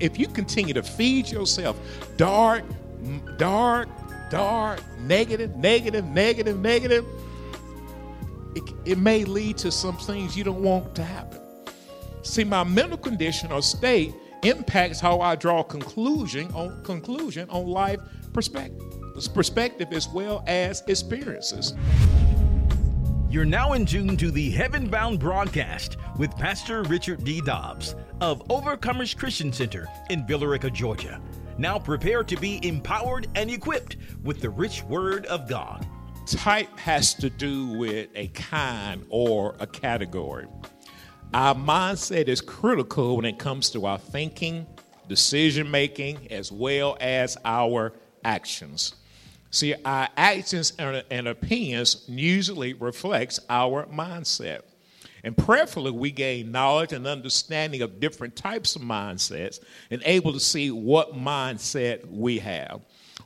if you continue to feed yourself dark, dark, dark, negative, negative, negative, negative, it, it may lead to some things you don't want to happen. See, my mental condition or state impacts how I draw conclusion on conclusion on life perspective, perspective as well as experiences. You're now in tune to the Heaven Bound broadcast with Pastor Richard D. Dobbs of Overcomers Christian Center in Villa Rica, Georgia. Now prepare to be empowered and equipped with the rich word of God. Type has to do with a kind or a category. Our mindset is critical when it comes to our thinking, decision making, as well as our actions. See, our actions and opinions usually reflects our mindset. And prayerfully, we gain knowledge and understanding of different types of mindsets and able to see what mindset we have.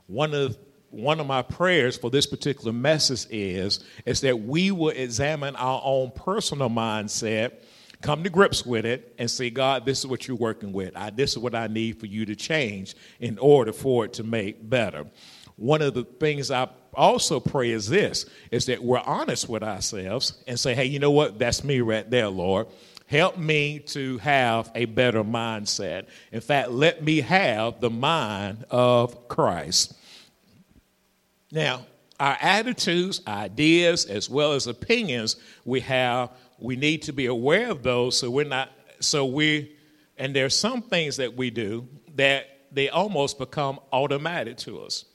One of one of my prayers for this particular message is is that we will examine our own personal mindset come to grips with it and say, God, this is what you're working with. I, this is what I need for you to change in order for it to make better. One of the things I also pray is this is that we're honest with ourselves and say, hey, you know what? That's me right there, Lord. Help me to have a better mindset. In fact, let me have the mind of Christ. Now, our attitudes, ideas, as well as opinions we have we need to be aware of those so we're not so we and there's some things that we do that they almost become automatic to us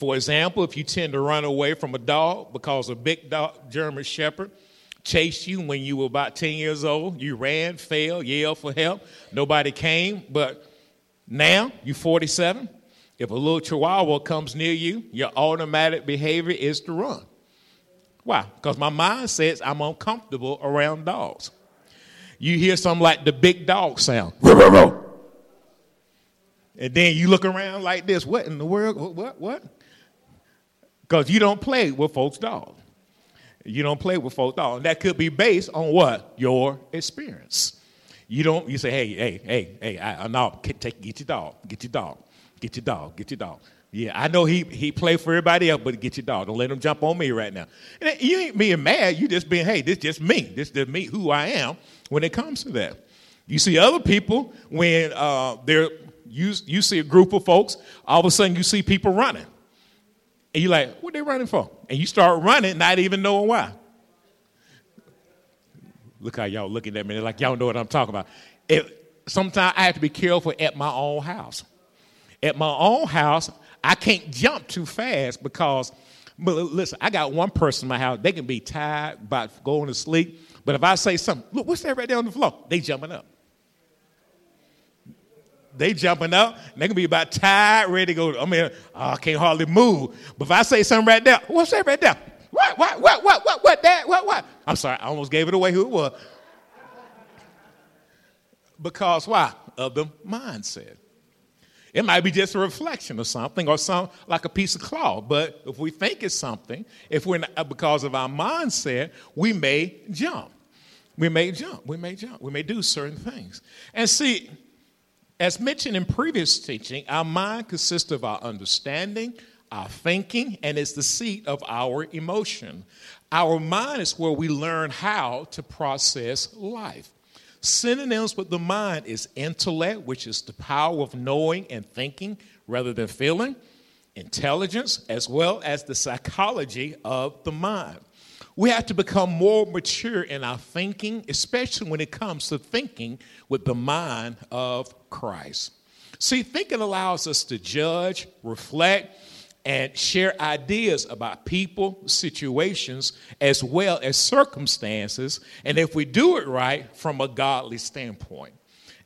for example if you tend to run away from a dog because a big dog german shepherd chased you when you were about 10 years old you ran fell yelled for help nobody came but now you're 47 if a little chihuahua comes near you your automatic behavior is to run why? Because my mind says I'm uncomfortable around dogs. You hear something like the big dog sound. And then you look around like this. What in the world? What? What? Because you don't play with folks' dogs. You don't play with folks' dogs. And that could be based on what? Your experience. You don't, you say, hey, hey, hey, hey, I, I, no, take, get your dog, get your dog, get your dog, get your dog. Yeah, I know he he play for everybody else, but get your dog. Don't let him jump on me right now. And you ain't being mad. You just being, hey, this just me. This just me, who I am. When it comes to that, you see other people when uh, they're you you see a group of folks. All of a sudden, you see people running, and you're like, what they running for? And you start running, not even knowing why. Look how y'all looking at me They're like y'all know what I'm talking about. sometimes I have to be careful at my own house. At my own house, I can't jump too fast because, but listen, I got one person in my house, they can be tired about going to sleep. But if I say something, look, what's that right there on the floor? They jumping up. They jumping up, they can be about tired, ready to go. I mean, I can't hardly move. But if I say something right there, what's that right there? What, what, what, what, what, what, that, what, what? I'm sorry, I almost gave it away who it was. Because why? Of the mindset. It might be just a reflection of something or some like a piece of cloth. But if we think it's something, if we're not, because of our mindset, we may jump. We may jump. We may jump. We may do certain things. And see, as mentioned in previous teaching, our mind consists of our understanding, our thinking, and is the seat of our emotion. Our mind is where we learn how to process life. Synonyms with the mind is intellect, which is the power of knowing and thinking rather than feeling, intelligence, as well as the psychology of the mind. We have to become more mature in our thinking, especially when it comes to thinking with the mind of Christ. See, thinking allows us to judge, reflect, and share ideas about people, situations, as well as circumstances, and if we do it right, from a godly standpoint.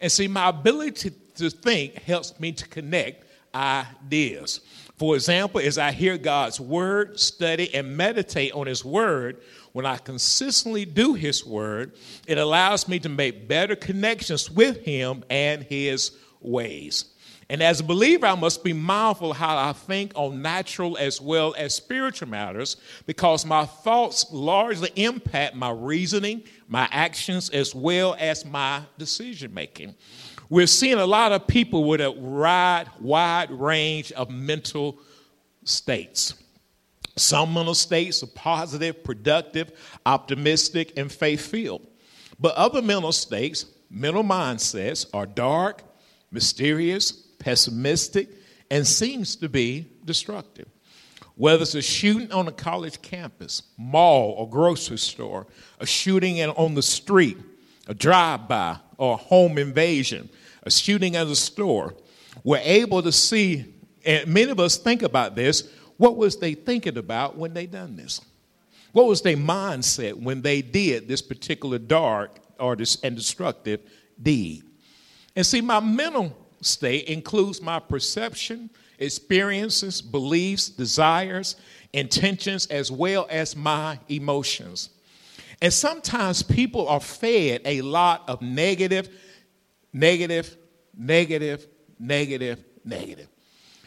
And see, my ability to think helps me to connect ideas. For example, as I hear God's word, study, and meditate on His word, when I consistently do His word, it allows me to make better connections with Him and His ways. And as a believer, I must be mindful how I think on natural as well as spiritual matters because my thoughts largely impact my reasoning, my actions, as well as my decision making. We're seeing a lot of people with a wide, wide range of mental states. Some mental states are positive, productive, optimistic, and faith filled. But other mental states, mental mindsets, are dark, mysterious, pessimistic, and seems to be destructive. Whether it's a shooting on a college campus, mall, or grocery store, a shooting on the street, a drive by, or a home invasion, a shooting at a store, we're able to see, and many of us think about this, what was they thinking about when they done this? What was their mindset when they did this particular dark or this and destructive deed? And see, my mental state includes my perception, experiences, beliefs, desires, intentions, as well as my emotions. And sometimes people are fed a lot of negative, negative, negative, negative, negative.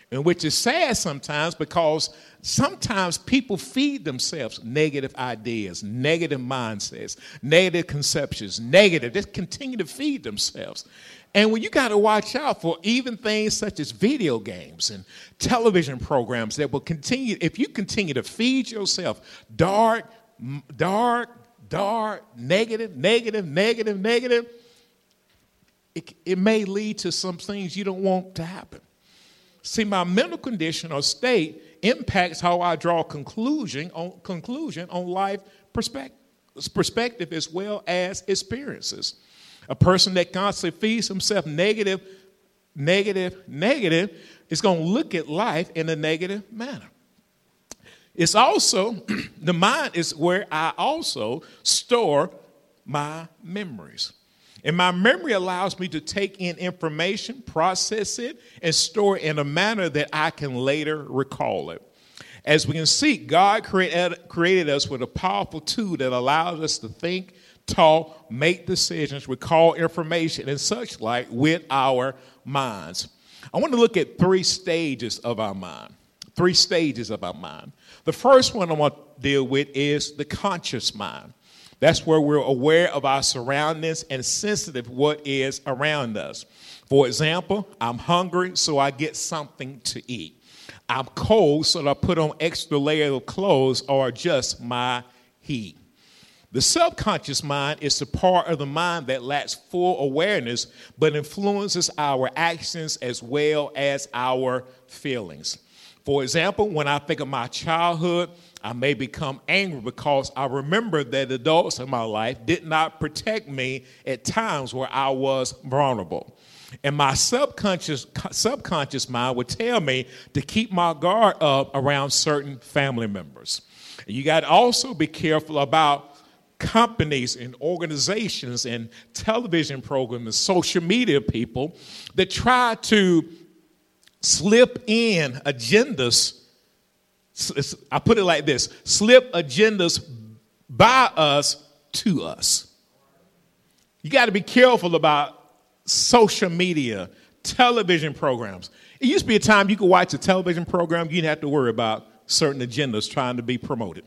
And which is sad sometimes because sometimes people feed themselves negative ideas, negative mindsets, negative conceptions, negative. They continue to feed themselves. And when you got to watch out for even things such as video games and television programs that will continue, if you continue to feed yourself dark, dark, dark, negative, negative, negative, negative, it, it may lead to some things you don't want to happen. See, my mental condition or state impacts how I draw conclusion on conclusion on life perspective, perspective as well as experiences. A person that constantly feeds himself negative, negative, negative is going to look at life in a negative manner. It's also, the mind is where I also store my memories. And my memory allows me to take in information, process it, and store it in a manner that I can later recall it. As we can see, God created, us with a powerful tool that allows us to think, talk, make decisions, recall information, and such like with our minds. I want to look at three stages of our mind. Three stages of our mind. The first one I want to deal with is the conscious mind. That's where we're aware of our surroundings and sensitive what is around us. For example, I'm hungry, so I get something to eat. I'm cold, so I put on extra layer of clothes or adjust my heat. The subconscious mind is the part of the mind that lacks full awareness but influences our actions as well as our feelings. For example, when I think of my childhood, I may become angry because I remember that adults in my life did not protect me at times where I was vulnerable. And my subconscious, subconscious mind would tell me to keep my guard up around certain family members. You got to also be careful about companies and organizations and television programs and social media people that try to slip in agendas. I put it like this slip agendas by us to us. You got to be careful about social media, television programs. It used to be a time you could watch a television program, you didn't have to worry about certain agendas trying to be promoted.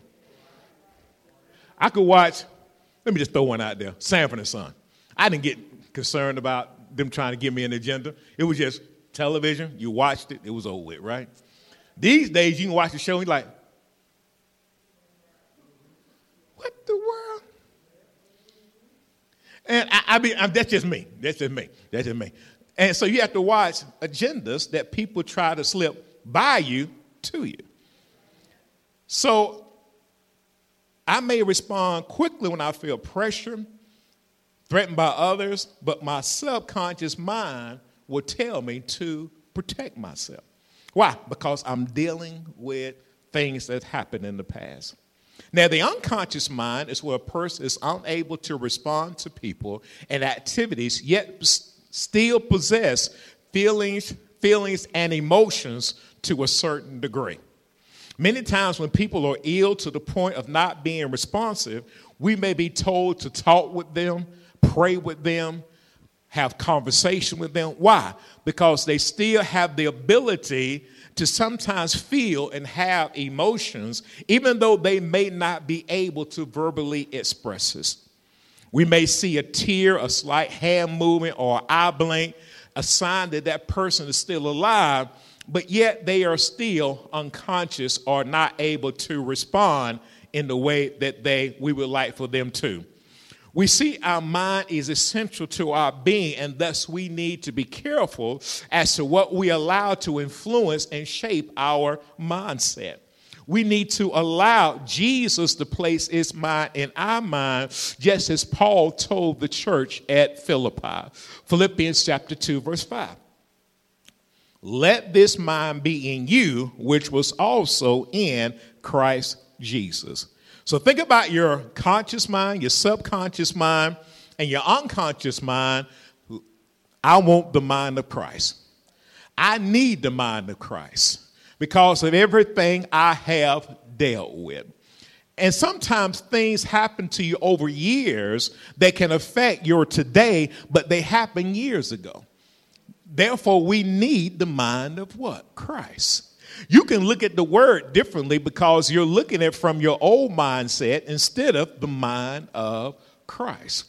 I could watch, let me just throw one out there Sanford and Son. I didn't get concerned about them trying to give me an agenda. It was just television, you watched it, it was over with, right? These days, you can watch the show and you're like, what the world? And I, I mean, I'm, that's just me. That's just me. That's just me. And so you have to watch agendas that people try to slip by you to you. So I may respond quickly when I feel pressure, threatened by others, but my subconscious mind will tell me to protect myself. Why? Because I'm dealing with things that happened in the past. Now, the unconscious mind is where a person is unable to respond to people and activities, yet still possess feelings, feelings and emotions to a certain degree. Many times, when people are ill to the point of not being responsive, we may be told to talk with them, pray with them, have conversation with them. Why? Because they still have the ability to sometimes feel and have emotions, even though they may not be able to verbally express it. We may see a tear, a slight hand movement, or eye blink, a sign that that person is still alive, but yet they are still unconscious or not able to respond in the way that they we would like for them to. We see our mind is essential to our being, and thus we need to be careful as to what we allow to influence and shape our mindset. We need to allow Jesus to place his mind in our mind, just as Paul told the church at Philippi. Philippians chapter 2, verse 5. Let this mind be in you, which was also in Christ Jesus. So think about your conscious mind, your subconscious mind, and your unconscious mind. I want the mind of Christ. I need the mind of Christ because of everything I have dealt with. And sometimes things happen to you over years that can affect your today, but they happened years ago. Therefore, we need the mind of what? Christ. You can look at the word differently because you're looking at from your old mindset instead of the mind of Christ.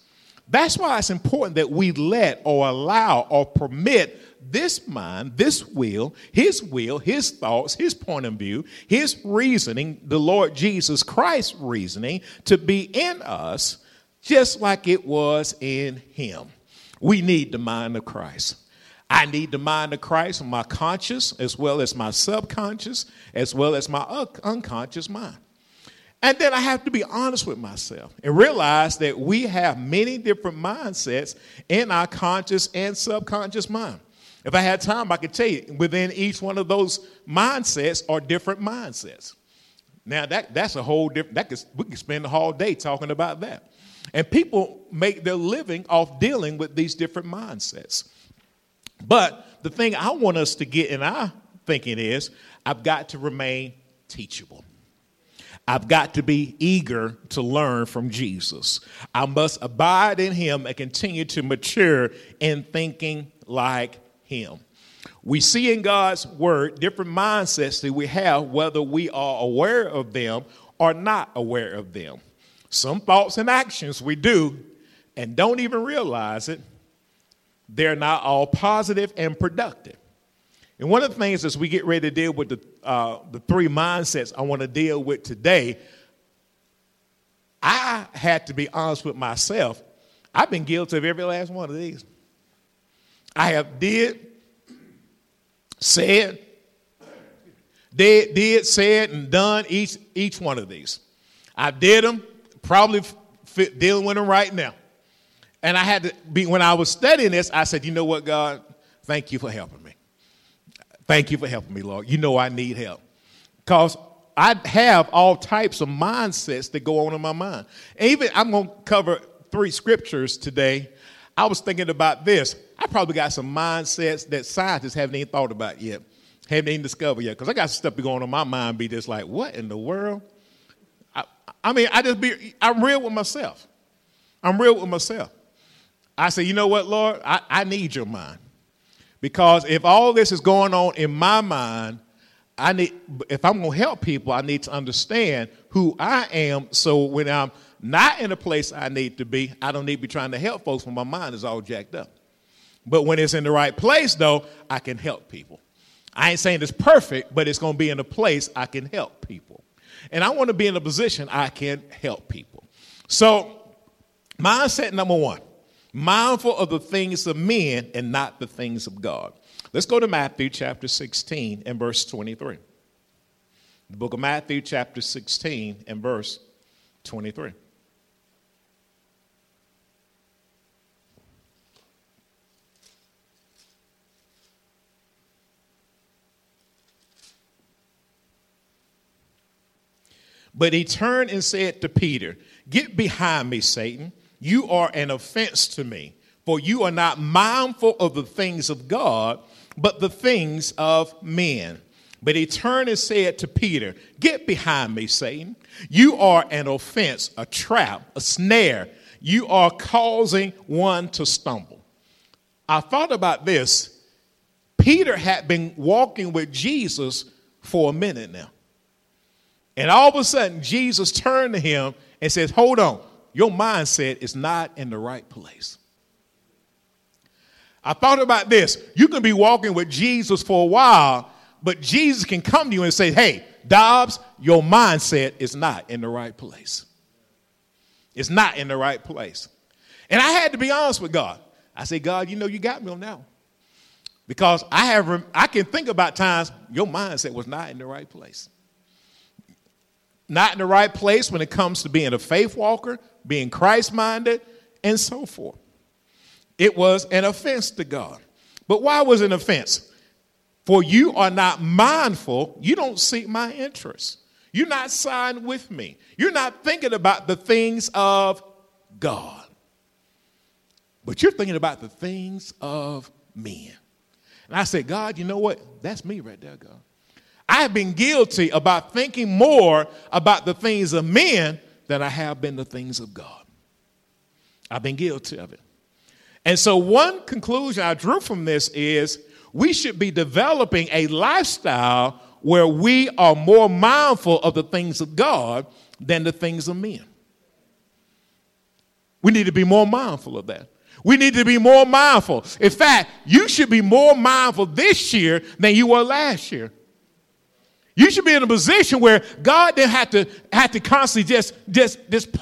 That's why it's important that we let or allow or permit this mind, this will, his will, his thoughts, his point of view, his reasoning, the Lord Jesus Christ's reasoning to be in us just like it was in him. We need the mind of Christ. I need the mind of Christ in my conscious as well as my subconscious as well as my unconscious mind. And then I have to be honest with myself and realize that we have many different mindsets in our conscious and subconscious mind. If I had time, I could tell you within each one of those mindsets are different mindsets. Now that that's a whole different. That could, we could spend the whole day talking about that. And people make their living off dealing with these different mindsets. But the thing I want us to get in our thinking is I've got to remain teachable. I've got to be eager to learn from Jesus. I must abide in him and continue to mature in thinking like him. We see in God's word different mindsets that we have, whether we are aware of them or not aware of them. Some thoughts and actions we do and don't even realize it they're not all positive and productive. And one of the things as we get ready to deal with the, uh, the three mindsets I want to deal with today, I had to be honest with myself. I've been guilty of every last one of these. I have did, said, did, did, said, and done each, each one of these. I did them, probably dealing with them right now. And I had to be, when I was studying this, I said, you know what, God, thank you for helping me. Thank you for helping me, Lord. You know I need help. Because I have all types of mindsets that go on in my mind. Even I'm going to cover three scriptures today. I was thinking about this. I probably got some mindsets that scientists haven't even thought about yet, haven't even discovered yet. Because I got stuff going on in my mind, be just like, what in the world? I, I mean, I just be, I'm real with myself. I'm real with myself. I said, you know what, Lord? I, I need your mind. Because if all this is going on in my mind, I need if I'm to help people, I need to understand who I am. So when I'm not in a place I need to be, I don't need to be trying to help folks when my mind is all jacked up. But when it's in the right place, though, I can help people. I ain't saying it's perfect, but it's to be in a place I can help people. And I want to be in a position I can help people. So, mindset number one mindful of the things of men and not the things of God. Let's go to Matthew chapter 16 and verse 23. The book of Matthew, chapter 16 and verse 23. But he turned and said to Peter, Get behind me, Satan. You are an offense to me, for you are not mindful of the things of God, but the things of men. But he turned and said to Peter, Get behind me, Satan. You are an offense, a trap, a snare. You are causing one to stumble. I thought about this. Peter had been walking with Jesus for a minute now. And all of a sudden, Jesus turned to him and says, Hold on, your mindset is not in the right place. I thought about this. You can be walking with Jesus for a while, but Jesus can come to you and say, Hey, Dobbs, your mindset is not in the right place. It's not in the right place. And I had to be honest with God. I said, God, you know, you got me on one. Because I have I can think about times your mindset was not in the right place. Not in the right place when it comes to being a faith walker, being Christ minded, and so forth. It was an offense to God. But why was it an offense? For you are not mindful, you don't seek my interests. You're not siding with me. You're not thinking about the things of God. But you're thinking about the things of men. And I said, God, you know what? That's me right there, God. I have been guilty about thinking more about the things of men than I have been the things of God. I've been guilty of it. And so, one conclusion I drew from this is we should be developing a lifestyle where we are more mindful of the things of God than the things of men. We need to be more mindful of that. We need to be more mindful. In fact, you should be more mindful this year than you were last year. You should be in a position where God didn't have to have to constantly just just just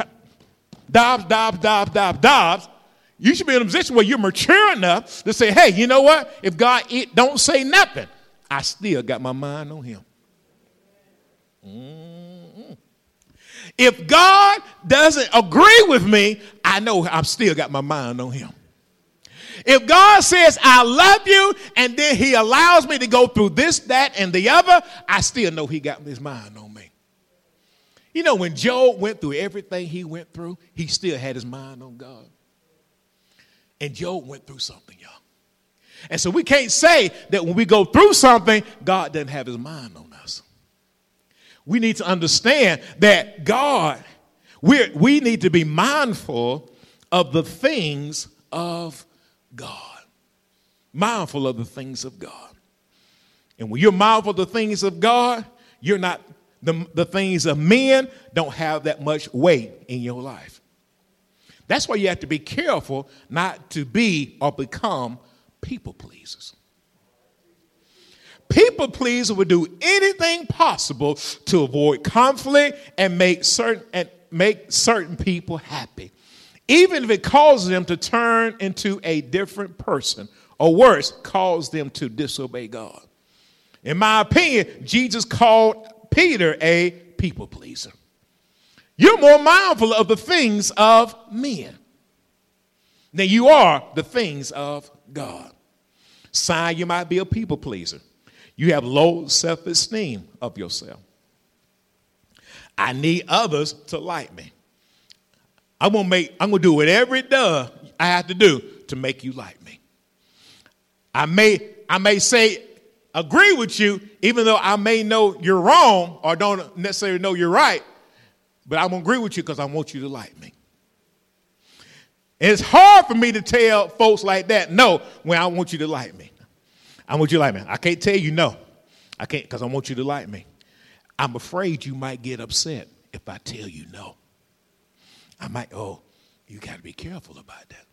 Dobbs, Dobbs, Dobbs, Dobbs, Dobbs. You should be in a position where you're mature enough to say, hey, you know what? If God it, don't say nothing, I still got my mind on him. Mm-hmm. If God doesn't agree with me, I know I've still got my mind on him. If God says, I love you, and then he allows me to go through this, that, and the other, I still know he got his mind on me. You know, when Job went through everything he went through, he still had his mind on God. And Job went through something, y'all. And so we can't say that when we go through something, God doesn't have his mind on us. We need to understand that God, we we need to be mindful of the things of God. Mindful of the things of God. And when you're mindful of the things of God, you're not, the, the things of men don't have that much weight in your life. That's why you have to be careful not to be or become people pleasers. People pleasers will do anything possible to avoid conflict and make certain and make certain people happy, even if it causes them to turn into a different person, or worse, cause them to disobey God. In my opinion, Jesus called Peter a people pleaser. You're more mindful of the things of men than you are the things of God. Sign you might be a people pleaser. You have low self esteem of yourself. I need others to like me. I'm gonna make, I'm gonna do whatever it does I have to do to make you like me. I may, I may say agree with you, even though I may know you're wrong or don't necessarily know you're right, but I'm gonna agree with you because I want you to like me. And it's hard for me to tell folks like that no when I want you to like me. I want you to like me. I can't tell you no. I can't because I want you to like me. I'm afraid you might get upset if I tell you no. I might, oh, you got to be careful about that.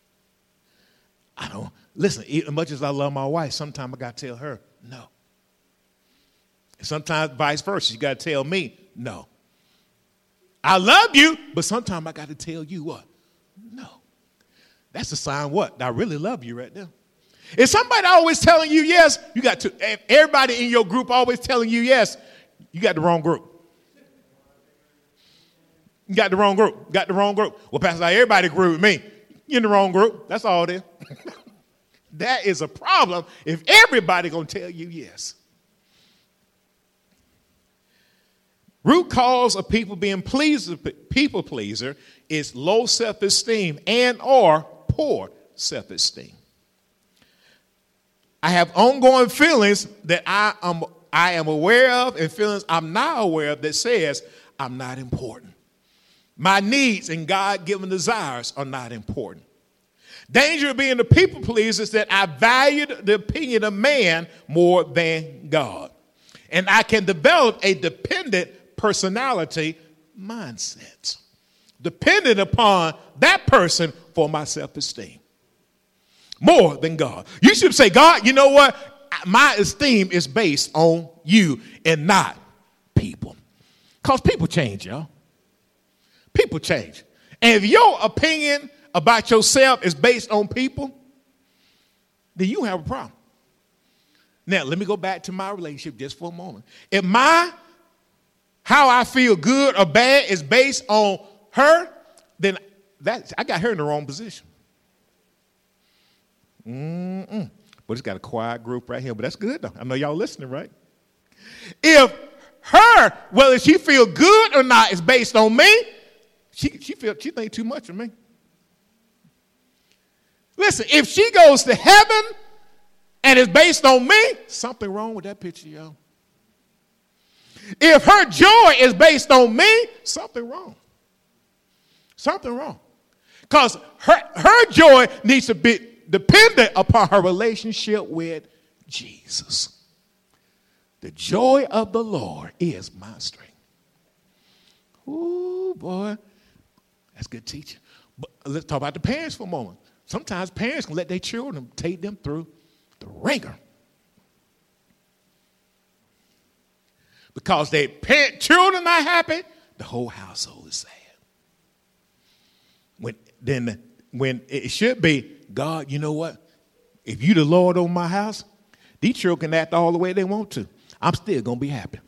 I don't, listen, as much as I love my wife, sometimes I got to tell her no. Sometimes vice versa, you got to tell me no. I love you, but sometimes I got to tell you what? No. That's a sign what? I really love you right now. If somebody always telling you yes, you got to, everybody in your group always telling you yes, you got the wrong group. You got the wrong group. Got the wrong group. Well, Pastor, everybody agree with me. You're in the wrong group. That's all is. that is a problem if everybody gonna tell you yes. Root cause of people being pleased, people pleaser is low self-esteem and or poor self-esteem. I have ongoing feelings that I am I am aware of and feelings I'm not aware of that says I'm not important. My needs and God given desires are not important. Danger of being a people pleaser is that I valued the opinion of man more than God. And I can develop a dependent personality mindset, dependent upon that person for my self esteem more than God. You should say, God, you know what? My esteem is based on you and not people. Because people change, y'all. People change. And if your opinion about yourself is based on people, then you have a problem. Now, let me go back to my relationship just for a moment. If my how I feel good or bad is based on her, then that I got her in the wrong position. Mm-mm. But it's got a quiet group right here, but that's good though. I know y'all listening, right? If her, whether she feel good or not, is based on me, she, she feel she think too much of me. Listen, if she goes to heaven and is based on me, something wrong with that picture, y'all. If her joy is based on me, something wrong. Something wrong. Because her, her joy needs to be dependent upon her relationship with Jesus. The joy of the Lord is my strength. Ooh, boy. That's good teaching. But let's talk about the parents for a moment. Sometimes parents can let their children take them through the ringer. Because their parent, children not happy, the whole household is sad. When then when it should be, God, you know what? If you the Lord over my house, these children can act all the way they want to. I'm still gonna be happy.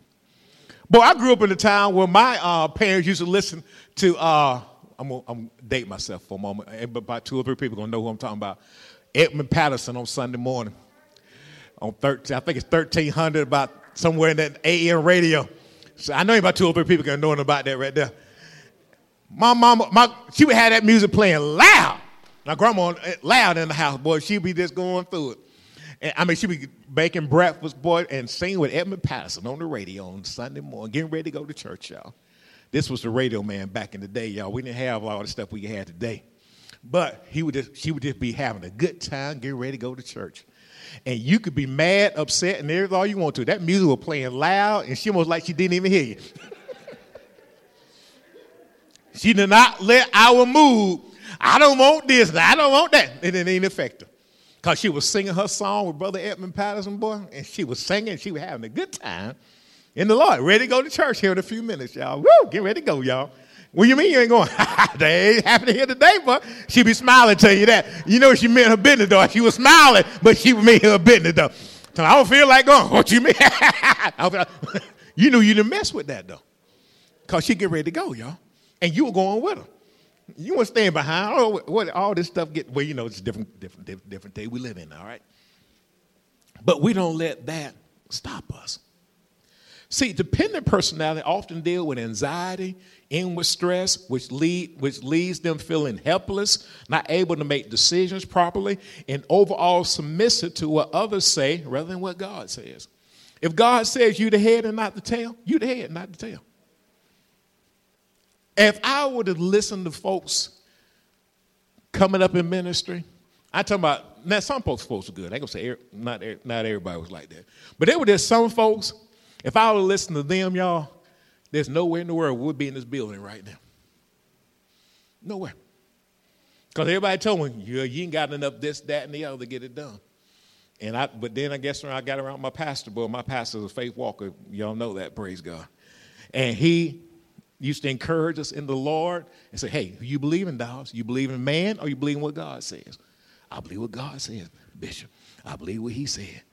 Boy, I grew up in a town where my uh, parents used to listen to. Uh, I'm gonna, I'm date myself for a moment. About two or three people gonna know who I'm talking about. Edmund Patterson on Sunday morning on 13. I think it's 1300 about somewhere in that AM radio. So I know about two or three people gonna know about that right there. My mama, my she would have that music playing loud. My grandma eh, loud in the house, boy. She'd be just going through it. And, I mean, she'd be baking breakfast, boy, and singing with Edmund Patterson on the radio on Sunday morning, getting ready to go to church, y'all. This was the radio man back in the day, y'all. We didn't have all the stuff we had today. But he would just, she would just be having a good time, getting ready to go to church. And you could be mad, upset, and everything all you want to. That music was playing loud, and she almost like she didn't even hear you. she did not let our mood, I don't want this, I don't want that, and it didn't affect her. Because she was singing her song with Brother Edmund Patterson, boy, and she was singing, she was having a good time in the Lord. Ready to go to church here in a few minutes, y'all. Woo, get ready to go, y'all. What do you mean you ain't going? they ain't happening here today, but she be smiling, tell you that. You know she meant her business though. She was smiling, but she meant her business though. So I don't feel like going. What you mean? you knew you didn't mess with that though. Because she get ready to go, y'all. And you were going with her. You weren't staying behind. Oh, what all this stuff get well, you know, it's different, different, different, different day we live in, all right? But we don't let that stop us. See, dependent personality often deal with anxiety, inward stress, which lead which leaves them feeling helpless, not able to make decisions properly, and overall submissive to what others say rather than what God says. If God says you the head and not the tail, you the head, not the tail. If I were to listen to folks coming up in ministry, I talk about now some folks folks are good. I gonna say not not everybody was like that, but there were just some folks if I were listen to them, y'all, there's nowhere in the world we'd be in this building right now. Nowhere. Because everybody told me, you, you ain't got enough this, that, and the other to get it done. And I, but then I guess when I got around my pastor, boy, my pastor's a faith walker. Y'all know that, praise God. And he used to encourage us in the Lord and say, hey, you believe in dogs? You believe in man or you believe in what God says? I believe what God says, Bishop. I believe what he said.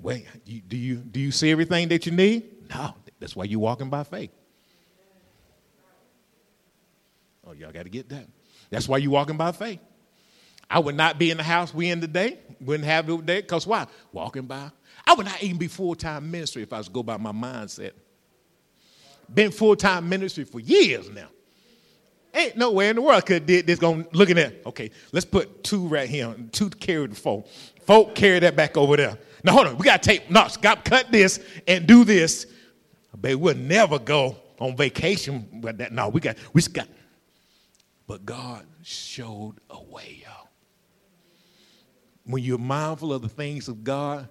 Wait, do you, do you see everything that you need? No, that's why you're walking by faith. Oh, y'all got to get that. That's why you're walking by faith. I would not be in the house we in today. Wouldn't have it today. Because why? Walking by. I would not even be full-time ministry if I was to go by my mindset. Been full-time ministry for years now. Ain't nowhere in the world I could did this going looking at, okay, let's put two right here, two carry the four. Folk carry that back over there. Now hold on, we got to take no, got cut this and do this. Baby, we'll never go on vacation with that. No, we got we got. But God showed a way, y'all. when you're mindful of the things of God,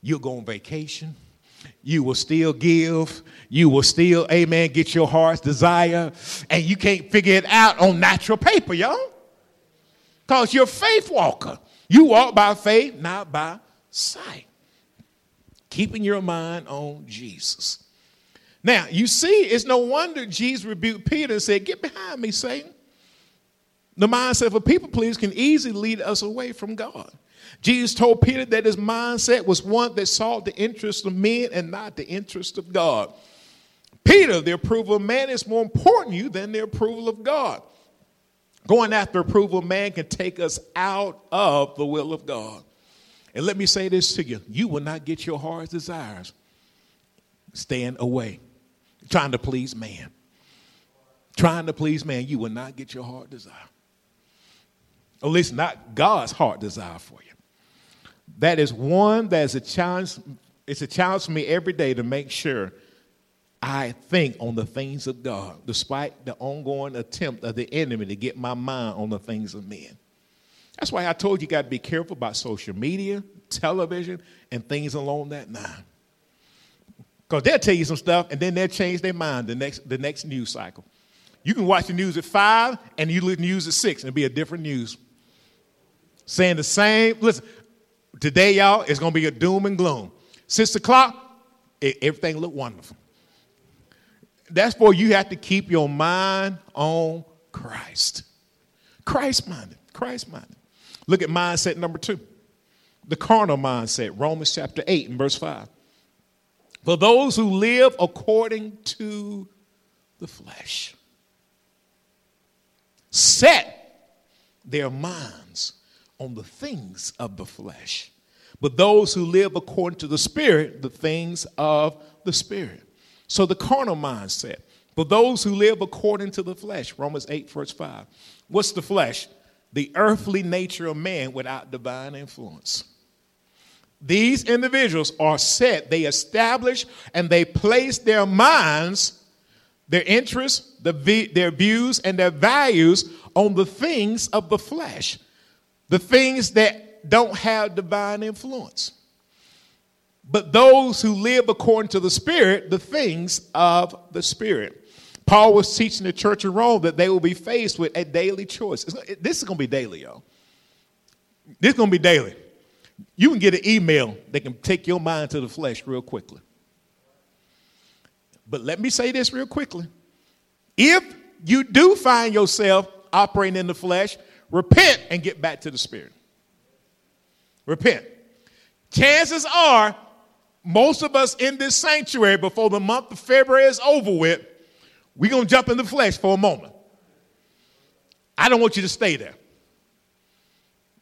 you'll go on vacation. You will still give. You will still, amen, get your heart's desire. And you can't figure it out on natural paper, y'all. Because you're a faith walker. You walk by faith, not by sight. Keeping your mind on Jesus. Now, you see, it's no wonder Jesus rebuked Peter and said, Get behind me, Satan. The mindset of a people please can easily lead us away from God. Jesus told Peter that his mindset was one that sought the interest of men and not the interest of God. Peter, the approval of man is more important to you than the approval of God. Going after approval of man can take us out of the will of God. And let me say this to you you will not get your heart's desires staying away, trying to please man. Trying to please man, you will not get your heart desire. At least not God's heart desire for you. That is one that is a challenge. It's a challenge for me every day to make sure I think on the things of God, despite the ongoing attempt of the enemy to get my mind on the things of men. That's why I told you, you got to be careful about social media, television, and things along that line. Because they'll tell you some stuff and then they'll change their mind the next, the next news cycle. You can watch the news at five and you to news at six and it'll be a different news. Saying the same. Listen, today, y'all, it's going to be a doom and gloom. Six o'clock, it, everything look wonderful. That's for you have to keep your mind on Christ. Christ minded. Christ minded. Look at mindset number two the carnal mindset, Romans chapter 8 and verse 5. For those who live according to the flesh set their minds on the things of the flesh, but those who live according to the Spirit, the things of the Spirit. So the carnal mindset. But those who live according to the flesh, Romans 8, verse 5. What's the flesh? The earthly nature of man without divine influence. These individuals are set, they establish and they place their minds, their interests, the, their views, and their values on the things of the flesh, the things that don't have divine influence. But those who live according to the Spirit, the things of the Spirit. Paul was teaching the church of Rome that they will be faced with a daily choice. This is going to be daily, y'all. This is going to be daily. You can get an email that can take your mind to the flesh real quickly. But let me say this real quickly. If you do find yourself operating in the flesh, repent and get back to the spirit. Repent. Chances are, most of us in this sanctuary, before the month of February is over with, we're going to jump in the flesh for a moment. I don't want you to stay there.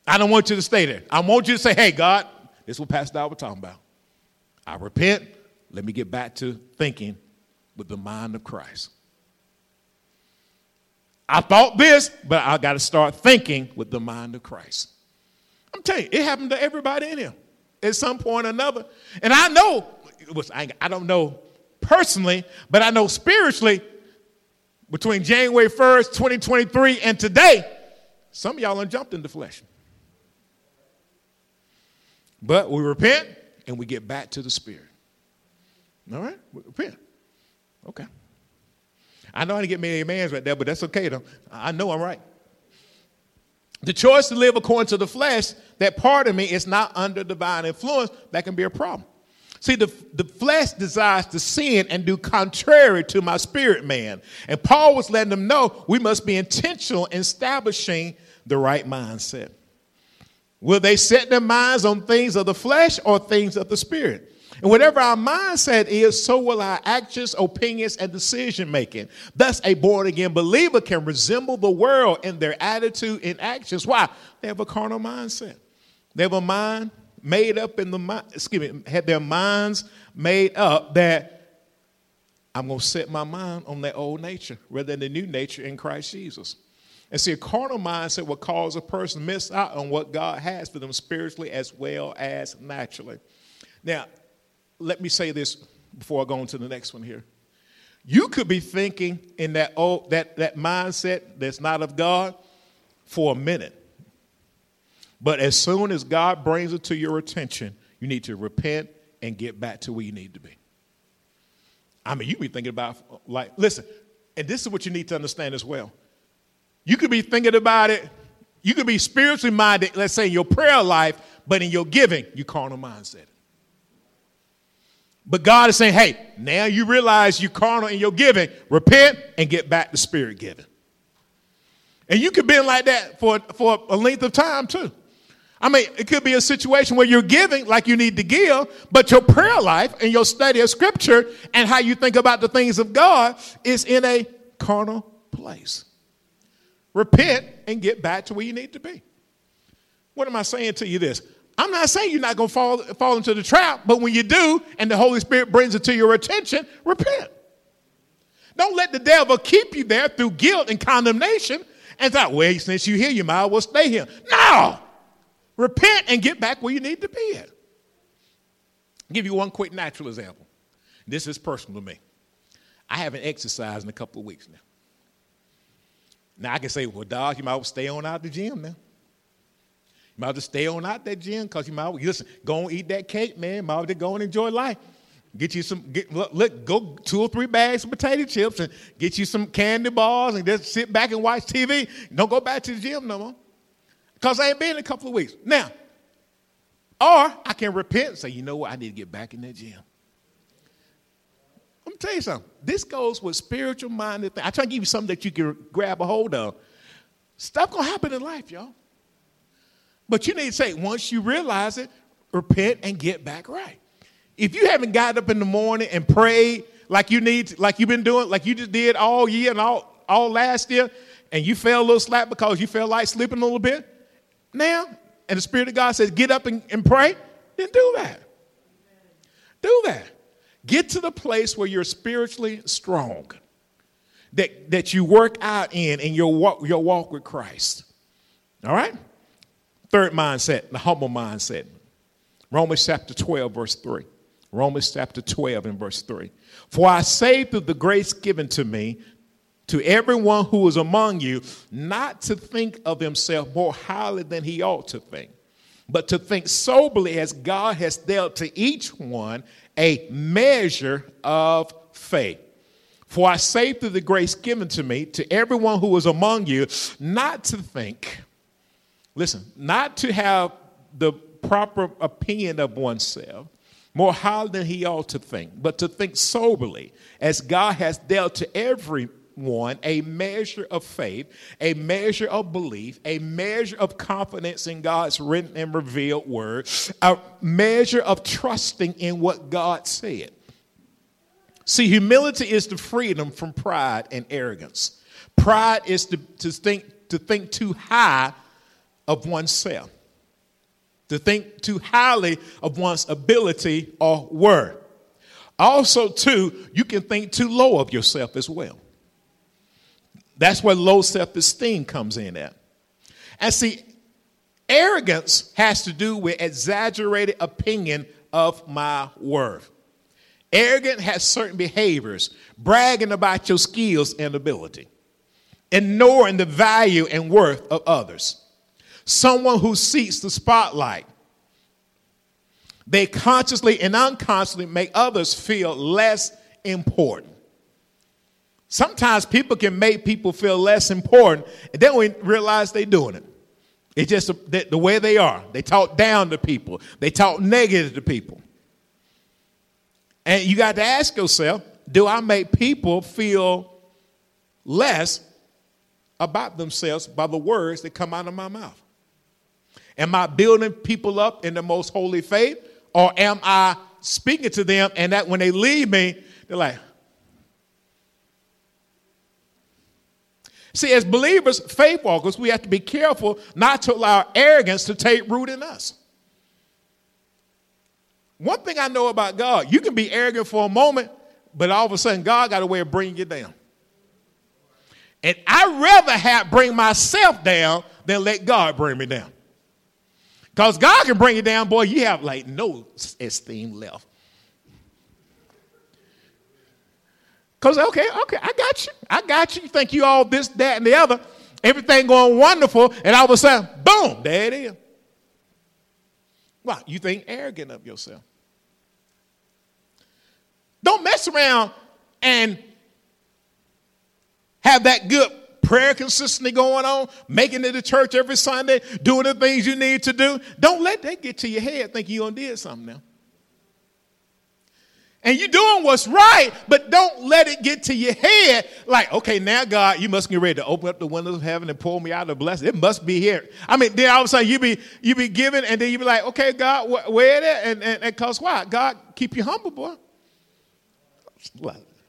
I don't want you to stay there. I want you to say, hey, God, this is what Pastor Dobbs was talking about. I repent. Let me get back to thinking with the mind of Christ. I thought this, but I got to start thinking with the mind of Christ. I'm telling you, it happened to everybody in here at some point or another. And I know, I don't know personally, but I know spiritually, between January 1st, 2023, and today, some of y'all have jumped in the flesh. But we repent and we get back to the Spirit. All right? We repent. Okay. I know I didn't get many amens right there, but that's okay though. I know I'm right. The choice to live according to the flesh, that part of me is not under divine influence, that can be a problem. See, the, the flesh desires to sin and do contrary to my spirit man. And Paul was letting them know we must be intentional in establishing the right mindset. Will they set their minds on things of the flesh or things of the spirit? And whatever our mindset is, so will our actions, opinions, and decision making. Thus, a born again believer can resemble the world in their attitude and actions. Why? They have a carnal mindset. They have a mind made up in the mind, excuse me, had their minds made up that I'm going to set my mind on that old nature rather than the new nature in Christ Jesus. And see, a carnal mindset will cause a person to miss out on what God has for them spiritually as well as naturally. Now, let me say this before I go on to the next one here. You could be thinking in that old, that, that mindset that's not of God for a minute. But as soon as God brings it to your attention, you need to repent and get back to where you need to be. I mean, you be thinking about, like, listen, and this is what you need to understand as well. You could be thinking about it, you could be spiritually minded, let's say in your prayer life, but in your giving, you carnal mindset. But God is saying, hey, now you realize you're carnal in your giving, repent and get back to spirit giving. And you could be in like that for, for a length of time too. I mean, it could be a situation where you're giving like you need to give, but your prayer life and your study of scripture and how you think about the things of God is in a carnal place. Repent and get back to where you need to be. What am I saying to you this? I'm not saying you're not going to fall, fall into the trap, but when you do and the Holy Spirit brings it to your attention, repent. Don't let the devil keep you there through guilt and condemnation and thought, well, since you're here, you might as well stay here. No! Repent and get back where you need to be at. I'll give you one quick natural example. This is personal to me. I haven't exercised in a couple of weeks now. Now I can say, well, dog, you might stay on out the gym now. Might just stay on out that gym because you might listen, go and eat that cake, man. Might just go and enjoy life. Get you some, get, look, look, go two or three bags of potato chips and get you some candy bars and just sit back and watch TV. Don't go back to the gym no more because I ain't been in a couple of weeks. Now, or I can repent and say, you know what, I need to get back in that gym. Let me tell you something. This goes with spiritual minded things. I try to give you something that you can grab a hold of. Stuff gonna happen in life, y'all. But you need to say, once you realize it, repent and get back right. If you haven't got up in the morning and prayed like you need, to, like you've been doing, like you just did all year and all, all last year, and you fell a little slack because you felt like sleeping a little bit, now, and the Spirit of God says, get up and, and pray, then do that. Do that. Get to the place where you're spiritually strong, that, that you work out in in your walk, your walk with Christ. All right? Third mindset, the humble mindset. Romans chapter 12, verse 3. Romans chapter 12 and verse 3. For I say through the grace given to me to everyone who is among you not to think of himself more highly than he ought to think, but to think soberly as God has dealt to each one a measure of faith. For I say through the grace given to me to everyone who is among you not to think, listen, not to have the proper opinion of oneself more highly than he ought to think, but to think soberly as God has dealt to every one a measure of faith, a measure of belief, a measure of confidence in God's written and revealed word, a measure of trusting in what God said. See, humility is the freedom from pride and arrogance. Pride is to, to, think, to think too high of oneself, to think too highly of one's ability or worth. Also, too, you can think too low of yourself as well. That's where low self esteem comes in at. And see, arrogance has to do with exaggerated opinion of my worth. Arrogant has certain behaviors, bragging about your skills and ability, ignoring the value and worth of others. Someone who seeks the spotlight. They consciously and unconsciously make others feel less important. Sometimes people can make people feel less important, and they don't realize they're doing it. It's just the, the way they are. They talk down to people, they talk negative to people. And you got to ask yourself do I make people feel less about themselves by the words that come out of my mouth? Am I building people up in the most holy faith? Or am I speaking to them and that when they leave me, they're like, See, as believers, faith walkers, we have to be careful not to allow arrogance to take root in us. One thing I know about God, you can be arrogant for a moment, but all of a sudden, God got a way of bringing you down. And I'd rather have bring myself down than let God bring me down. Because God can bring you down, boy, you have like no esteem left. Because, okay, okay, I got you. I got you. You think you all this, that, and the other. Everything going wonderful. And all of a sudden, boom, there it is. Why? You think arrogant of yourself. Don't mess around and have that good prayer consistently going on, making it to church every Sunday, doing the things you need to do. Don't let that get to your head think you done did something now. And you're doing what's right, but don't let it get to your head like, okay, now God, you must get ready to open up the windows of heaven and pull me out of the blessing. It must be here. I mean, then all of a sudden you be you be giving, and then you be like, okay, God, wh- where it at? And, and, and cause why? God keep you humble, boy.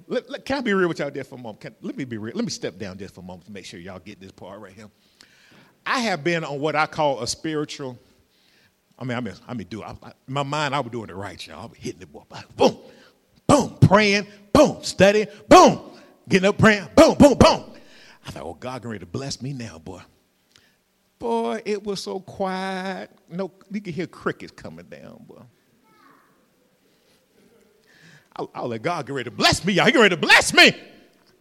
Let, let, can I be real with y'all there for a moment? Can, let me be real. Let me step down just for a moment to make sure y'all get this part right here. I have been on what I call a spiritual. I mean, I mean, I mean, do I, I, my mind. I was doing it right, y'all. I was hitting the boy, boom, boom, praying, boom, studying, boom, getting up praying, boom, boom, boom. I thought, oh, God, ready to bless me now, boy. Boy, it was so quiet. No, you could hear crickets coming down, boy. I'll, I'll, let God get ready to bless me, y'all. Get ready to bless me.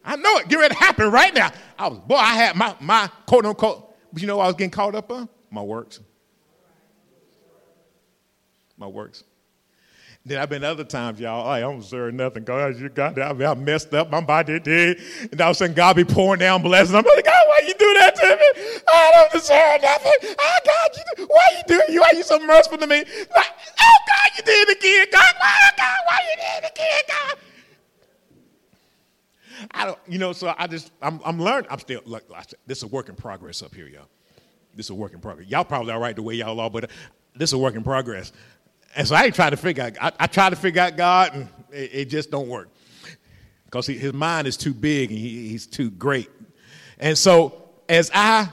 I know it. Get ready to happen right now. I was, boy, I had my, my quote unquote, but you know I was getting caught up on? My works. My works. Then I've been other times, y'all, I don't deserve nothing. God, you got that. I messed up. My body did. And all of a sudden, God be pouring down blessings. I'm like, God, you do that to me? I don't deserve nothing. Oh, God, you, why you do you? Why you so merciful to me? Like, oh, God, you did it again. God, why, oh, God, why you did it again, God? I don't, you know, so I just, I'm, I'm learning. I'm still, look, this is a work in progress up here, y'all. This is a work in progress. Y'all probably all right the way y'all are, but uh, this is a work in progress. And so I ain't trying to figure out, I, I try to figure out God, and it, it just don't work. Because his mind is too big and he, he's too great. And so as I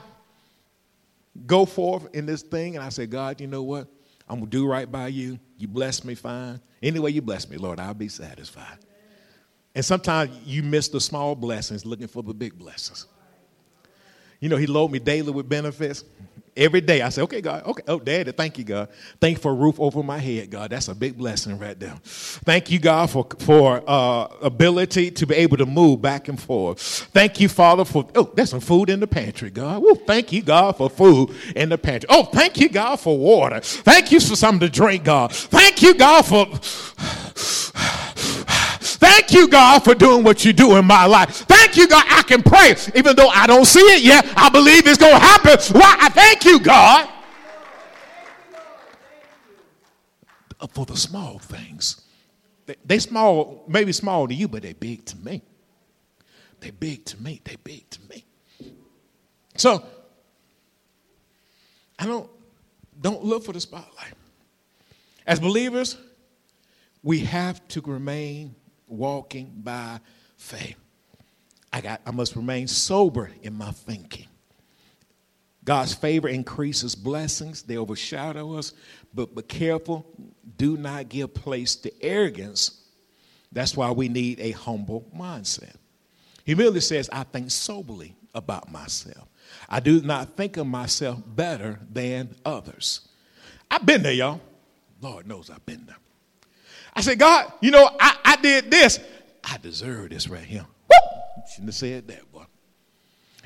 go forth in this thing, and I say, God, you know what? I'm going to do right by you. You bless me, fine. Anyway, you bless me, Lord, I'll be satisfied. And sometimes you miss the small blessings looking for the big blessings. You know, he loaded me daily with benefits. Every day I say, okay, God, okay, oh, Daddy, thank you, God. Thank you for a roof over my head, God. That's a big blessing right there. Thank you, God, for, for uh, ability to be able to move back and forth. Thank you, Father, for, oh, there's some food in the pantry, God. Woo, thank you, God, for food in the pantry. Oh, thank you, God, for water. Thank you for something to drink, God. Thank you, God, for. Thank you, God, for doing what you do in my life. Thank you, God. I can pray. Even though I don't see it yet, I believe it's going to happen. Why? I thank you, God, for the small things. They, they small, maybe small to you, but they big to me. They big to me. They big to me. So, I don't don't look for the spotlight. As believers, we have to remain walking by faith. I, got, I must remain sober in my thinking. God's favor increases blessings, they overshadow us, but be careful, do not give place to arrogance. That's why we need a humble mindset. Humility says, I think soberly about myself. I do not think of myself better than others. I've been there, y'all. Lord knows I've been there. I said, God, you know, I, I did this. I deserve this right here. Woo! Shouldn't have said that, boy.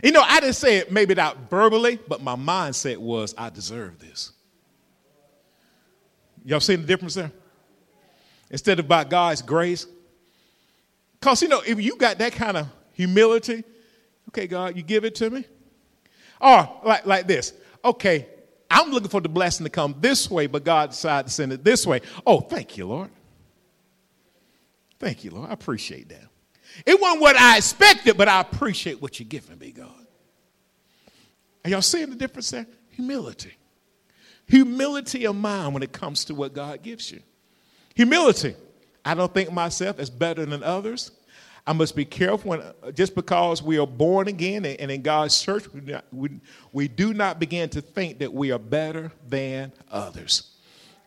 You know, I didn't say it maybe not verbally, but my mindset was, I deserve this. Y'all see the difference there? Instead of by God's grace. Because, you know, if you got that kind of humility, okay, God, you give it to me. Or like, like this, okay, I'm looking for the blessing to come this way, but God decided to send it this way. Oh, thank you, Lord. Thank you, Lord. I appreciate that. It wasn't what I expected, but I appreciate what you're giving me, God. Are y'all seeing the difference there? Humility. Humility of mind when it comes to what God gives you. Humility. I don't think myself as better than others. I must be careful when, uh, just because we are born again and in God's church, we, not, we, we do not begin to think that we are better than others.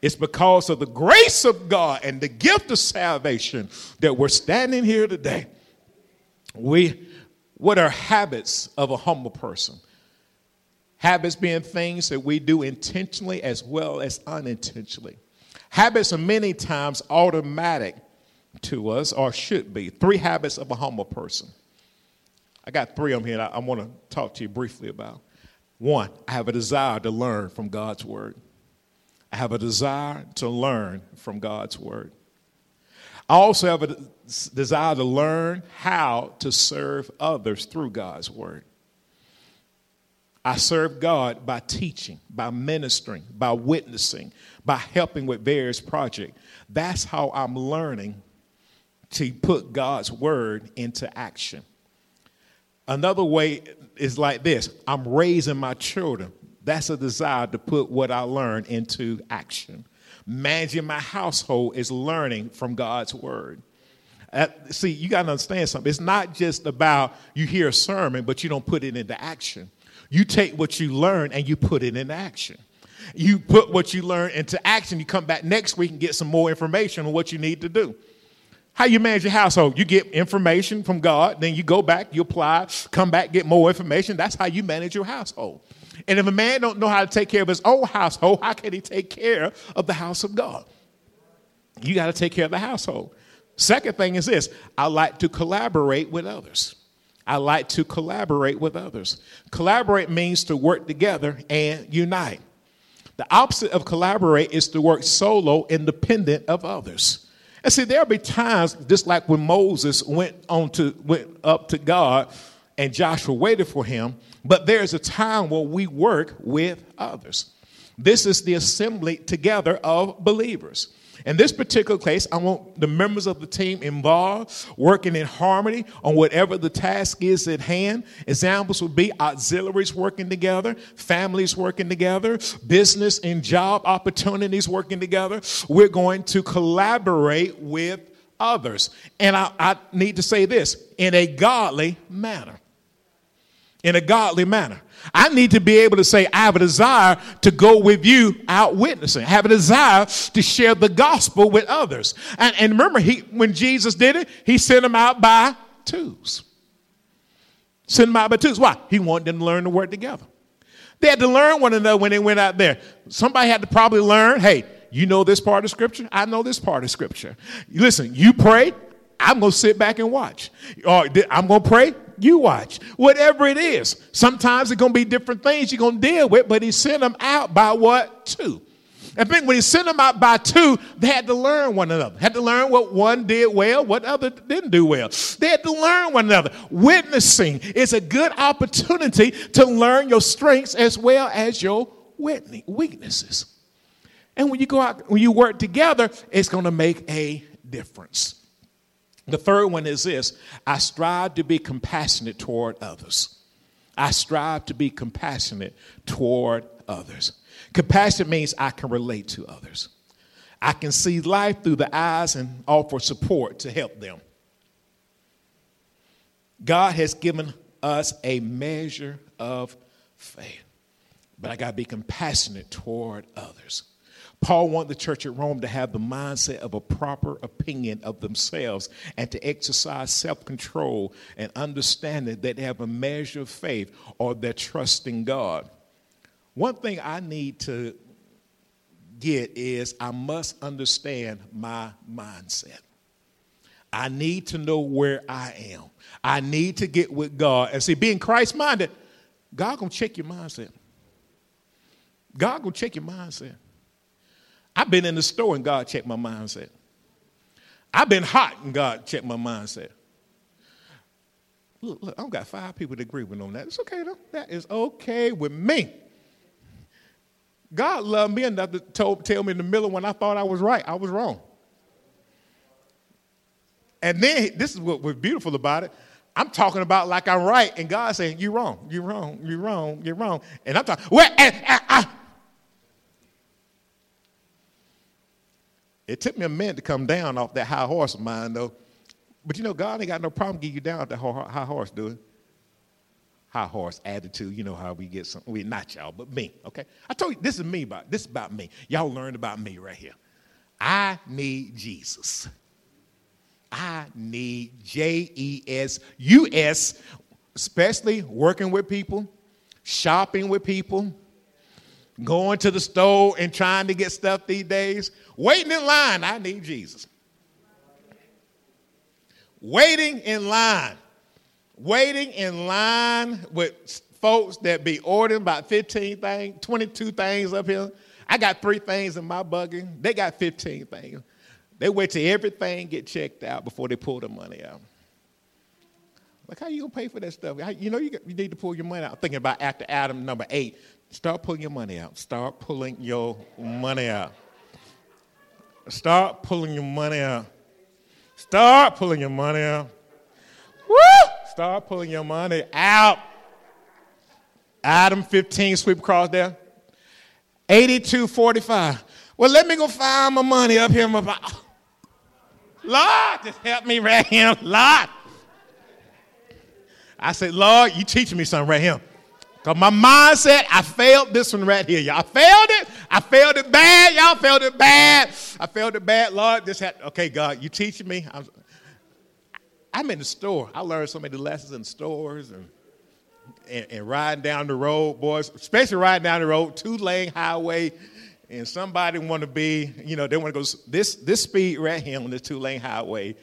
It's because of the grace of God and the gift of salvation that we're standing here today. We, what are habits of a humble person? Habits being things that we do intentionally as well as unintentionally. Habits are many times automatic to us, or should be. Three habits of a humble person. I got three of them here I, I want to talk to you briefly about. One, I have a desire to learn from God's word. I have a desire to learn from God's word. I also have a desire to learn how to serve others through God's word. I serve God by teaching, by ministering, by witnessing, by helping with various projects. That's how I'm learning to put God's word into action. Another way is like this I'm raising my children. That's a desire to put what I learn into action. Managing my household is learning from God's word. Uh, see, you got to understand something. It's not just about you hear a sermon, but you don't put it into action. You take what you learn and you put it into action. You put what you learn into action. You come back next week and get some more information on what you need to do. How you manage your household? You get information from God, then you go back, you apply, come back, get more information. That's how you manage your household. And if a man don't know how to take care of his own household, how can he take care of the house of God? You got to take care of the household. Second thing is this I like to collaborate with others. I like to collaborate with others. Collaborate means to work together and unite. The opposite of collaborate is to work solo, independent of others. And see, there'll be times, just like when Moses went on to went up to God and Joshua waited for him, but there's a time where we work with others. This is the assembly together of believers. In this particular case, I want the members of the team involved, working in harmony on whatever the task is at hand. Examples would be auxiliaries working together, families working together, business and job opportunities working together. We're going to collaborate with others. And I, I need to say this in a godly manner. In a godly manner. I need to be able to say, I have a desire to go with you out witnessing. I have a desire to share the gospel with others. And, and remember, he, when Jesus did it, he sent them out by twos. Sent them out by twos. Why? He wanted them to learn to work together. They had to learn one another when they went out there. Somebody had to probably learn, hey, you know this part of scripture? I know this part of scripture. Listen, you pray, I'm going to sit back and watch. Or I'm going to pray, you watch. Whatever it is. Sometimes it's going to be different things you're going to deal with, but he sent them out by what? Two. I think when he sent them out by two, they had to learn one another. Had to learn what one did well, what other didn't do well. They had to learn one another. Witnessing is a good opportunity to learn your strengths as well as your weaknesses. And when you go out, when you work together, it's going to make a difference. The third one is this I strive to be compassionate toward others. I strive to be compassionate toward others. Compassion means I can relate to others. I can see life through the eyes and offer support to help them. God has given us a measure of faith, but I got to be compassionate toward others. Paul wanted the church at Rome to have the mindset of a proper opinion of themselves and to exercise self control and understanding that they have a measure of faith or their trust in God. One thing I need to get is I must understand my mindset. I need to know where I am. I need to get with God. And see, being Christ minded, God gonna check your mindset. God gonna check your mindset. I've been in the store and God checked my mindset. I've been hot and God checked my mindset. Look, look, I've got five people to agree with on that. It's okay though. That is okay with me. God loved me enough to told, tell me in the middle when I thought I was right, I was wrong. And then this is what was beautiful about it. I'm talking about like I'm right, and God saying, You're wrong, you're wrong, you're wrong, you're wrong. And I'm talking, well, and, and, and, It took me a minute to come down off that high horse of mine, though. But you know, God ain't got no problem getting you down off that high horse, do it? High horse attitude. You know how we get some. We not y'all, but me. Okay. I told you this is me about this is about me. Y'all learned about me right here. I need Jesus. I need J E S U S, especially working with people, shopping with people, going to the store and trying to get stuff these days, waiting in line, I need Jesus. Waiting in line, waiting in line with folks that be ordering about 15 things, 22 things up here. I got three things in my buggy. They got 15 things. They wait till everything get checked out before they pull the money out. Like, how you gonna pay for that stuff? You know, you, you need to pull your money out. Thinking about after Adam number eight, start pulling your money out. Start pulling your money out. Start pulling your money out. Start pulling your money out. Woo! Start pulling your money out. Adam 15, sweep across there. 8245. Well, let me go find my money up here. My Lord, just help me right here. Lord. I said, Lord, you teaching me something right here. Because my mindset, I failed this one right here. Y'all failed it. I failed it bad. Y'all failed it bad. I failed it bad. Lord, this had, okay, God, you teaching me. I'm, I'm in the store. I learned so many lessons in stores and, and, and riding down the road, boys, especially riding down the road, two lane highway, and somebody want to be, you know, they want to go this, this speed right here on this two lane highway.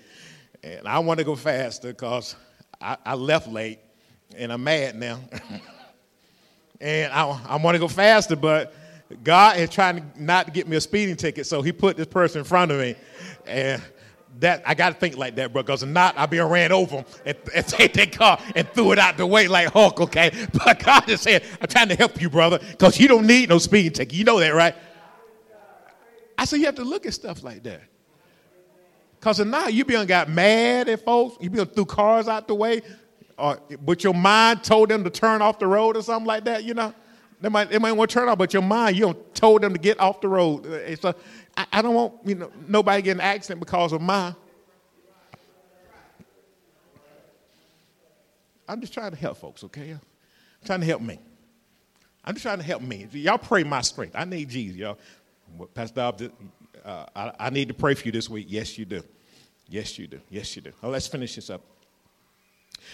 And I want to go faster because I, I left late and I'm mad now. and I, I want to go faster, but God is trying to not to get me a speeding ticket, so He put this person in front of me, and that I got to think like that, bro. Because if not, I'll be ran over and, and take that car and threw it out the way like Hulk. Okay, but God is saying, "I'm trying to help you, brother, because you don't need no speeding ticket. You know that, right?" I said, "You have to look at stuff like that." Because if not, you be on got mad at folks. You be on threw cars out the way or but your mind told them to turn off the road or something like that, you know. They might, they might want to turn off, but your mind, you don't told them to get off the road. So I, I don't want you know nobody getting an accident because of mine. I'm just trying to help folks, okay? I'm trying to help me. I'm just trying to help me. Y'all pray my strength. I need Jesus, y'all. Pastor Dobbs, uh, I, I need to pray for you this week. Yes, you do. Yes, you do. Yes, you do. Well, let's finish this up.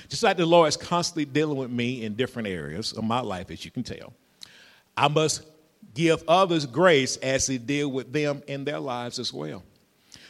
Just like the Lord is constantly dealing with me in different areas of my life, as you can tell, I must give others grace as He deal with them in their lives as well.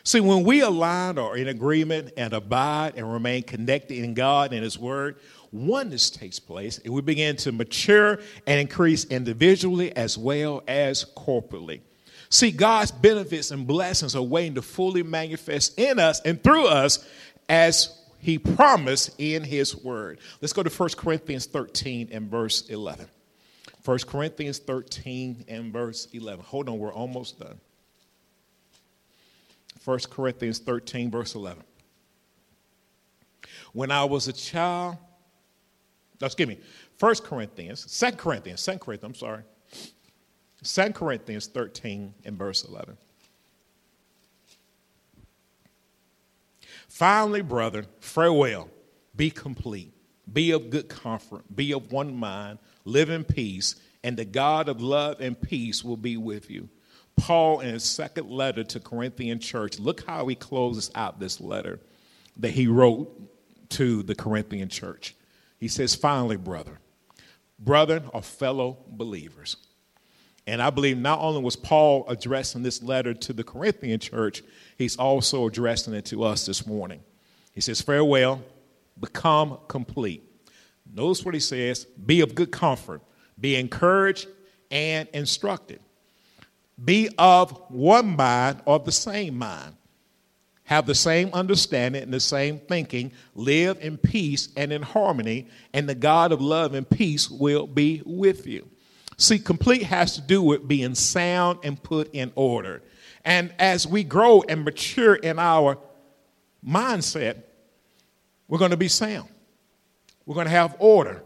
See, when we align or in agreement and abide and remain connected in God and His Word, oneness takes place, and we begin to mature and increase individually as well as corporately. See, God's benefits and blessings are waiting to fully manifest in us and through us as he promised in his word. Let's go to 1 Corinthians 13 and verse 11. 1 Corinthians 13 and verse 11. Hold on, we're almost done. 1 Corinthians 13, verse 11. When I was a child, no, excuse me, 1 Corinthians, 2 Corinthians, 2 Corinthians, I'm sorry. 2 Corinthians 13 and verse 11. Finally, brethren, farewell. Be complete. Be of good comfort. Be of one mind. Live in peace. And the God of love and peace will be with you. Paul, in his second letter to Corinthian church, look how he closes out this letter that he wrote to the Corinthian church. He says, Finally, brother, brethren or fellow believers. And I believe not only was Paul addressing this letter to the Corinthian church, he's also addressing it to us this morning. He says, Farewell, become complete. Notice what he says be of good comfort, be encouraged and instructed. Be of one mind or the same mind. Have the same understanding and the same thinking. Live in peace and in harmony, and the God of love and peace will be with you. See, complete has to do with being sound and put in order. And as we grow and mature in our mindset, we're going to be sound. We're going to have order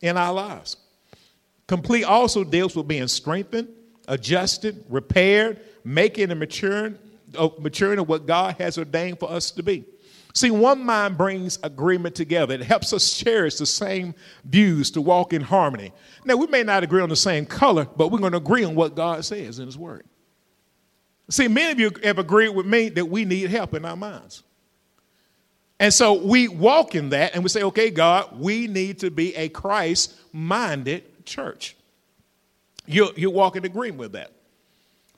in our lives. Complete also deals with being strengthened, adjusted, repaired, making and maturing, uh, maturing of what God has ordained for us to be. See, one mind brings agreement together. It helps us cherish the same views to walk in harmony. Now, we may not agree on the same color, but we're going to agree on what God says in His Word. See, many of you have agreed with me that we need help in our minds. And so we walk in that and we say, okay, God, we need to be a Christ minded church. You, you walk in agreement with that.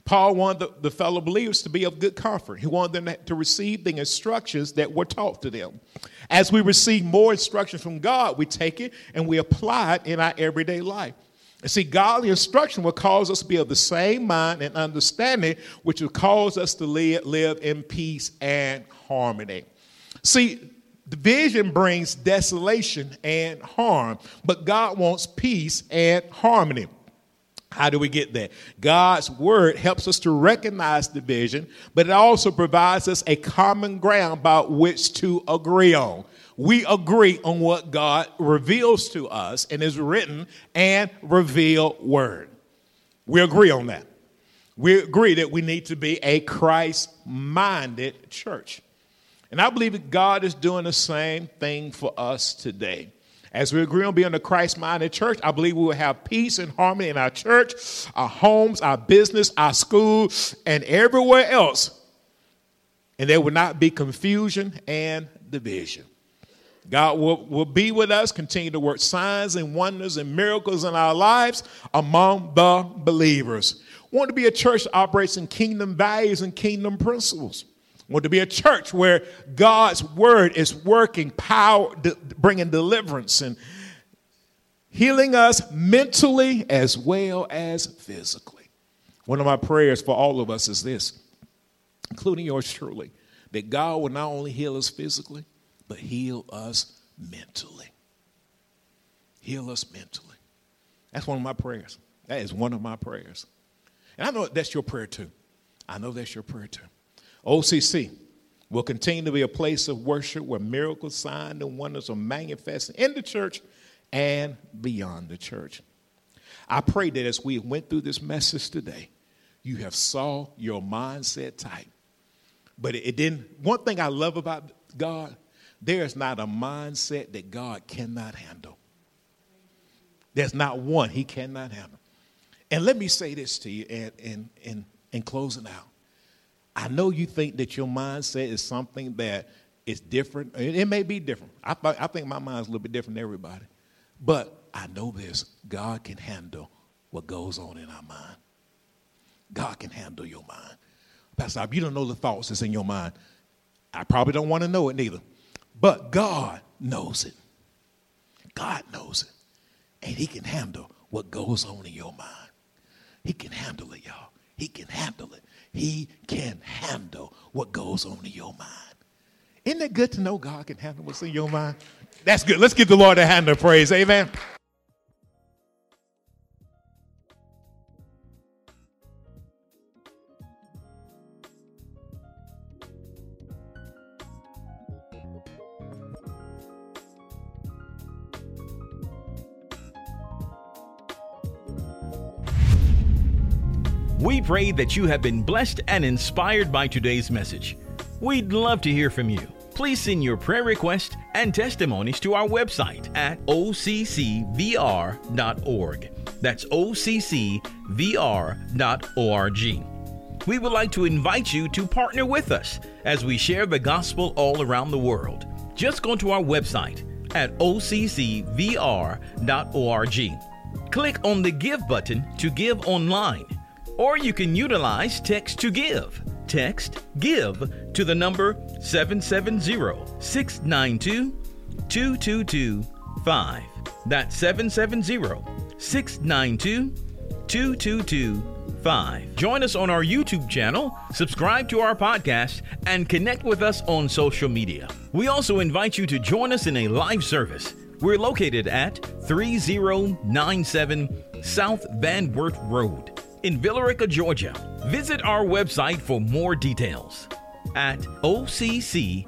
Paul wanted the, the, fellow believers to be of good comfort. He wanted them to receive the instructions that were taught to them. As we receive more instruction from God, we take it and we apply it in our everyday life. And See, godly instruction will cause us to be of the same mind and understanding, which will cause us to live, live in peace and harmony. See, division brings desolation and harm, but God wants peace and harmony. How do we get there? God's word helps us to recognize division, but it also provides us a common ground by which to agree on we agree on what God reveals to us in His written and revealed word. We agree on that. We agree that we need to be a Christ minded church. And I believe that God is doing the same thing for us today. As we agree on being a Christ minded church, I believe we will have peace and harmony in our church, our homes, our business, our school, and everywhere else. And there will not be confusion and division. God will, will be with us, continue to work signs and wonders and miracles in our lives among the believers. Want to be a church that operates in kingdom values and kingdom principles. Want to be a church where God's word is working power, de- bringing deliverance and healing us mentally as well as physically. One of my prayers for all of us is this, including yours truly, that God will not only heal us physically, but heal us mentally. Heal us mentally. That's one of my prayers. That is one of my prayers. And I know that's your prayer too. I know that's your prayer too. OCC will continue to be a place of worship where miracles, signs, and wonders are manifested in the church and beyond the church. I pray that as we went through this message today, you have saw your mindset type. But it didn't. One thing I love about God, there is not a mindset that God cannot handle. There's not one he cannot handle. And let me say this to you in, in, in, in closing out. I know you think that your mindset is something that is different. It may be different. I, I think my mind's a little bit different than everybody. But I know this God can handle what goes on in our mind. God can handle your mind. Pastor, if you don't know the thoughts that's in your mind. I probably don't want to know it neither. But God knows it. God knows it. And He can handle what goes on in your mind. He can handle it, y'all. He can handle it. He can handle what goes on in your mind. Isn't it good to know God can handle what's in your mind? That's good. Let's give the Lord a hand of praise. Amen. We pray that you have been blessed and inspired by today's message. We'd love to hear from you. Please send your prayer requests and testimonies to our website at occvr.org. That's occvr.org. We would like to invite you to partner with us as we share the gospel all around the world. Just go to our website at occvr.org. Click on the Give button to give online or you can utilize text to give. Text give to the number 770 692 2225. That's 770 692 2225. Join us on our YouTube channel, subscribe to our podcast, and connect with us on social media. We also invite you to join us in a live service. We're located at 3097 South Van Wert Road in Villa Rica, Georgia. Visit our website for more details at occvr.org.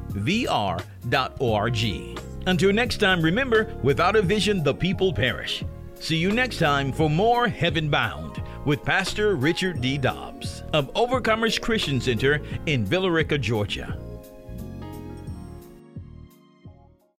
Until next time, remember, without a vision, the people perish. See you next time for more Heaven Bound with Pastor Richard D. Dobbs of Overcomers Christian Center in Villa Rica, Georgia.